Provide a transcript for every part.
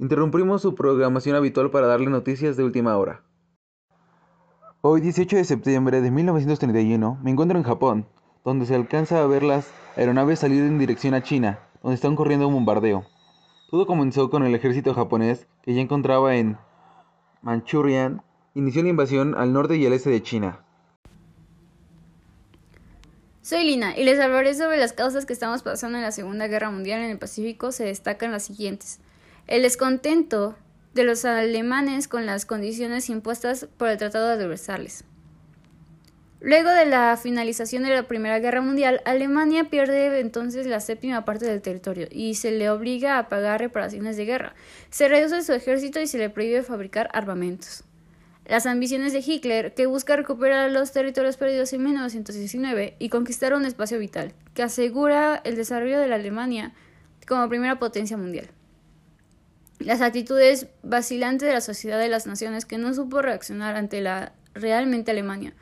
Interrumpimos su programación habitual para darle noticias de última hora. Hoy, 18 de septiembre de 1931, me encuentro en Japón, donde se alcanza a ver las aeronaves salir en dirección a China, donde están corriendo un bombardeo. Todo comenzó con el ejército japonés, que ya encontraba en Manchurian, inició la invasión al norte y al este de China. Soy Lina y les hablaré sobre las causas que estamos pasando en la Segunda Guerra Mundial en el Pacífico. Se destacan las siguientes. El descontento de los alemanes con las condiciones impuestas por el Tratado de Versalles. Luego de la finalización de la Primera Guerra Mundial, Alemania pierde entonces la séptima parte del territorio y se le obliga a pagar reparaciones de guerra. Se reduce su ejército y se le prohíbe fabricar armamentos. Las ambiciones de Hitler, que busca recuperar los territorios perdidos en 1919 y conquistar un espacio vital, que asegura el desarrollo de la Alemania como primera potencia mundial las actitudes vacilantes de la sociedad de las naciones que no supo reaccionar ante la realmente Alemania,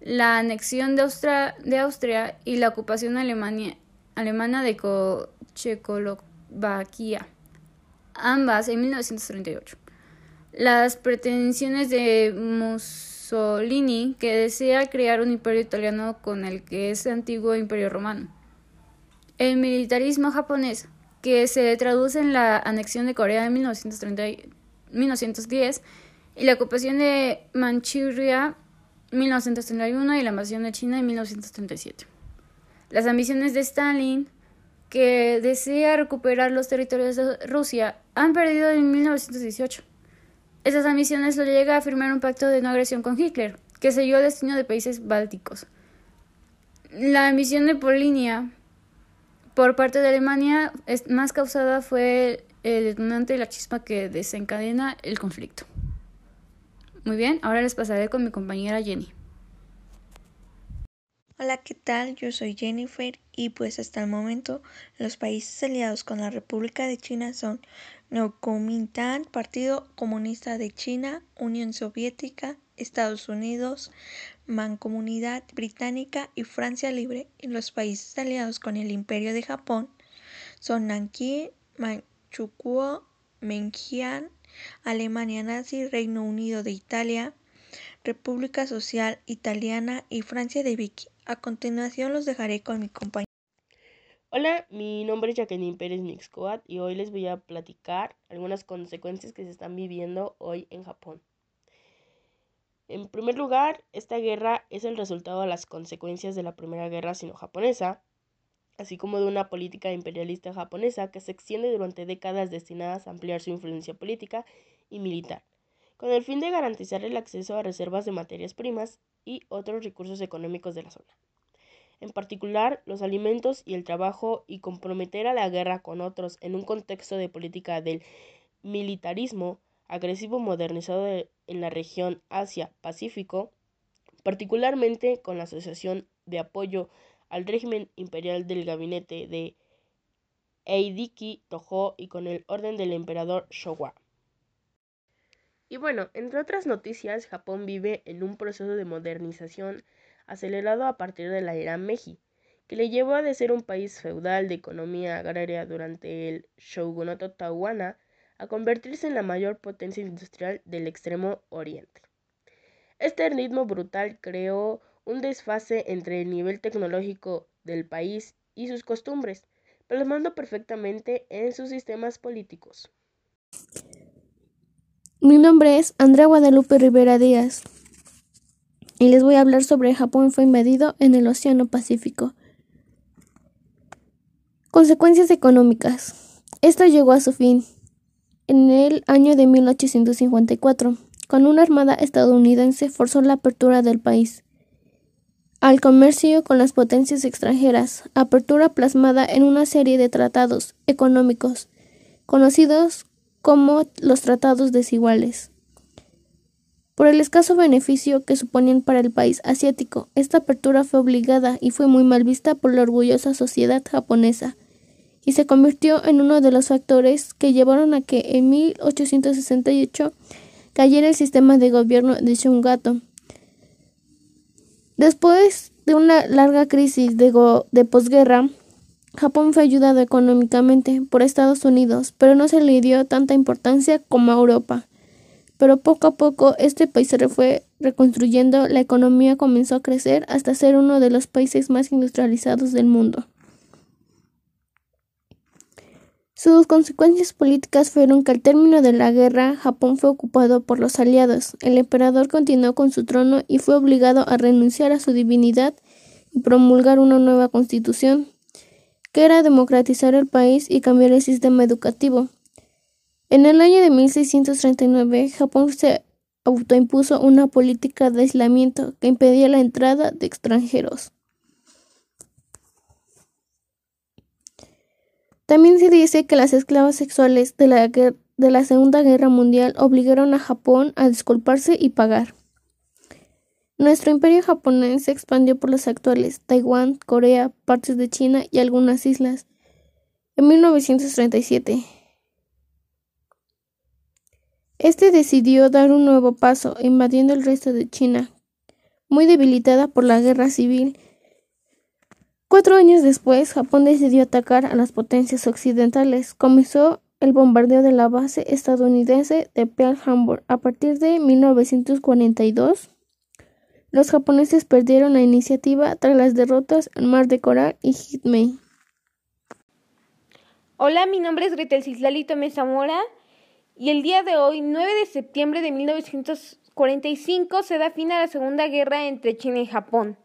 la anexión de Austria, y la ocupación alemana de Checoslovaquia, ambas en 1938. Las pretensiones de Mussolini, que desea crear un imperio italiano con el que es antiguo imperio romano. El militarismo japonés, que se traduce en la anexión de Corea en 1910 y la ocupación de Manchuria en 1931 y la invasión de China en 1937. Las ambiciones de Stalin, que desea recuperar los territorios de Rusia, han perdido en 1918. Esas ambiciones lo llega a firmar un pacto de no agresión con Hitler, que selló el destino de países bálticos. La ambición de Polinia por parte de Alemania, más causada fue el detonante de la chispa que desencadena el conflicto. Muy bien, ahora les pasaré con mi compañera Jenny. Hola, ¿qué tal? Yo soy Jennifer y pues hasta el momento los países aliados con la República de China son Kuomintang, Partido Comunista de China, Unión Soviética, Estados Unidos, Mancomunidad Británica y Francia Libre y los países aliados con el Imperio de Japón son Nanking, Manchukuo, Mengjiang, Alemania Nazi, Reino Unido de Italia, República Social Italiana y Francia de Vichy. A continuación los dejaré con mi compañero. Hola, mi nombre es Jacqueline Pérez Mixcoat y hoy les voy a platicar algunas consecuencias que se están viviendo hoy en Japón. En primer lugar, esta guerra es el resultado de las consecuencias de la Primera Guerra Sino-Japonesa, así como de una política imperialista japonesa que se extiende durante décadas destinadas a ampliar su influencia política y militar, con el fin de garantizar el acceso a reservas de materias primas y otros recursos económicos de la zona. En particular, los alimentos y el trabajo y comprometer a la guerra con otros en un contexto de política del militarismo agresivo modernizado en la región Asia-Pacífico, particularmente con la Asociación de Apoyo al Régimen Imperial del Gabinete de Eidiki Tojo y con el orden del emperador Showa. Y bueno, entre otras noticias, Japón vive en un proceso de modernización acelerado a partir de la era Meiji, que le llevó a de ser un país feudal de economía agraria durante el shogunato Tawana a convertirse en la mayor potencia industrial del extremo oriente. Este ritmo brutal creó un desfase entre el nivel tecnológico del país y sus costumbres, plasmando perfectamente en sus sistemas políticos. Mi nombre es Andrea Guadalupe Rivera Díaz y les voy a hablar sobre Japón fue invadido en el Océano Pacífico. Consecuencias económicas. Esto llegó a su fin en el año de 1854, cuando una armada estadounidense forzó la apertura del país al comercio con las potencias extranjeras, apertura plasmada en una serie de tratados económicos conocidos como los tratados desiguales. Por el escaso beneficio que suponían para el país asiático, esta apertura fue obligada y fue muy mal vista por la orgullosa sociedad japonesa y se convirtió en uno de los factores que llevaron a que en 1868 cayera el sistema de gobierno de Shungato. Después de una larga crisis de, de posguerra, Japón fue ayudado económicamente por Estados Unidos, pero no se le dio tanta importancia como a Europa. Pero poco a poco este país se fue reconstruyendo, la economía comenzó a crecer hasta ser uno de los países más industrializados del mundo. Sus consecuencias políticas fueron que al término de la guerra Japón fue ocupado por los aliados. El emperador continuó con su trono y fue obligado a renunciar a su divinidad y promulgar una nueva constitución, que era democratizar el país y cambiar el sistema educativo. En el año de 1639, Japón se autoimpuso una política de aislamiento que impedía la entrada de extranjeros. También se dice que las esclavas sexuales de la, de la Segunda Guerra Mundial obligaron a Japón a disculparse y pagar. Nuestro imperio japonés se expandió por los actuales Taiwán, Corea, partes de China y algunas islas. En 1937, este decidió dar un nuevo paso, invadiendo el resto de China, muy debilitada por la guerra civil Cuatro años después, Japón decidió atacar a las potencias occidentales. Comenzó el bombardeo de la base estadounidense de Pearl Harbor. A partir de 1942, los japoneses perdieron la iniciativa tras las derrotas en Mar de Coral y Hitmei. Hola, mi nombre es Gretel Cislali Tomé Zamora y el día de hoy, 9 de septiembre de 1945, se da fin a la Segunda Guerra entre China y Japón.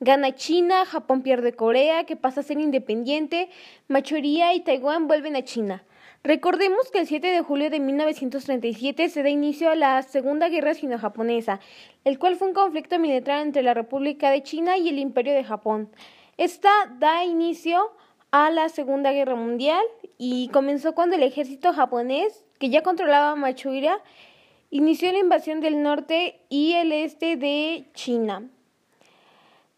Gana China, Japón pierde Corea, que pasa a ser independiente, Machoría y Taiwán vuelven a China. Recordemos que el 7 de julio de 1937 se da inicio a la Segunda Guerra Sino-Japonesa, el cual fue un conflicto militar entre la República de China y el Imperio de Japón. Esta da inicio a la Segunda Guerra Mundial y comenzó cuando el ejército japonés, que ya controlaba Machuria, inició la invasión del norte y el este de China.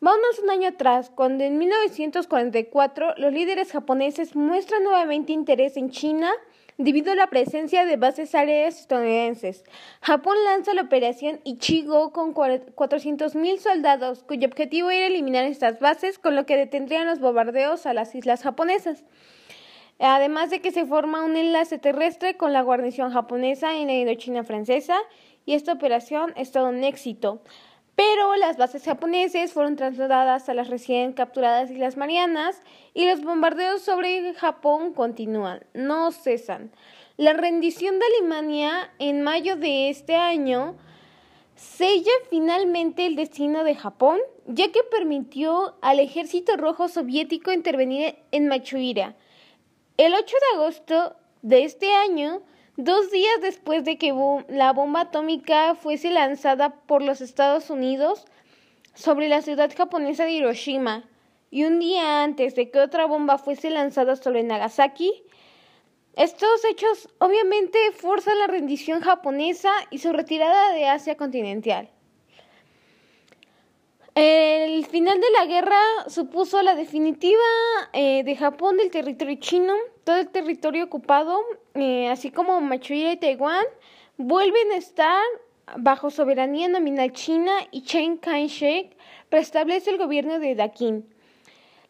Vámonos un año atrás, cuando en 1944 los líderes japoneses muestran nuevamente interés en China debido a la presencia de bases aéreas estadounidenses. Japón lanza la operación Ichigo con 400.000 soldados, cuyo objetivo era eliminar estas bases, con lo que detendrían los bombardeos a las islas japonesas. Además de que se forma un enlace terrestre con la guarnición japonesa en la Indochina francesa, y esta operación es todo un éxito pero las bases japoneses fueron trasladadas a las recién capturadas Islas Marianas y los bombardeos sobre Japón continúan, no cesan. La rendición de Alemania en mayo de este año sella finalmente el destino de Japón, ya que permitió al ejército rojo soviético intervenir en Machuira. El 8 de agosto de este año, Dos días después de que la bomba atómica fuese lanzada por los Estados Unidos sobre la ciudad japonesa de Hiroshima, y un día antes de que otra bomba fuese lanzada sobre Nagasaki, estos hechos obviamente forzan la rendición japonesa y su retirada de Asia continental. El final de la guerra supuso la definitiva eh, de Japón del territorio chino, todo el territorio ocupado, eh, así como Manchuria y Taiwán, vuelven a estar bajo soberanía nominal china y Chiang Kai-shek restablece el gobierno de Dakin.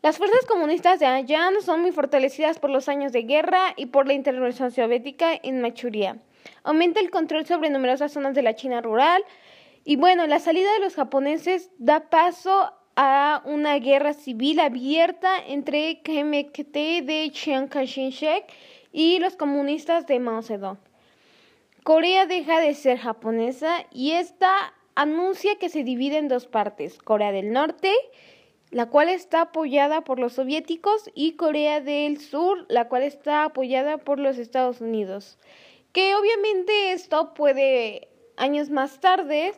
Las fuerzas comunistas de Anjan son muy fortalecidas por los años de guerra y por la intervención soviética en Manchuria. Aumenta el control sobre numerosas zonas de la China rural, y bueno, la salida de los japoneses da paso a una guerra civil abierta entre KMT de Chiang Kai-shek y los comunistas de Mao Zedong. Corea deja de ser japonesa y esta anuncia que se divide en dos partes, Corea del Norte, la cual está apoyada por los soviéticos, y Corea del Sur, la cual está apoyada por los Estados Unidos. Que obviamente esto puede años más tarde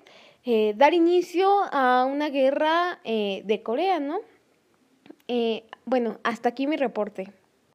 eh, dar inicio a una guerra eh, de Corea, ¿no? Eh, bueno, hasta aquí mi reporte.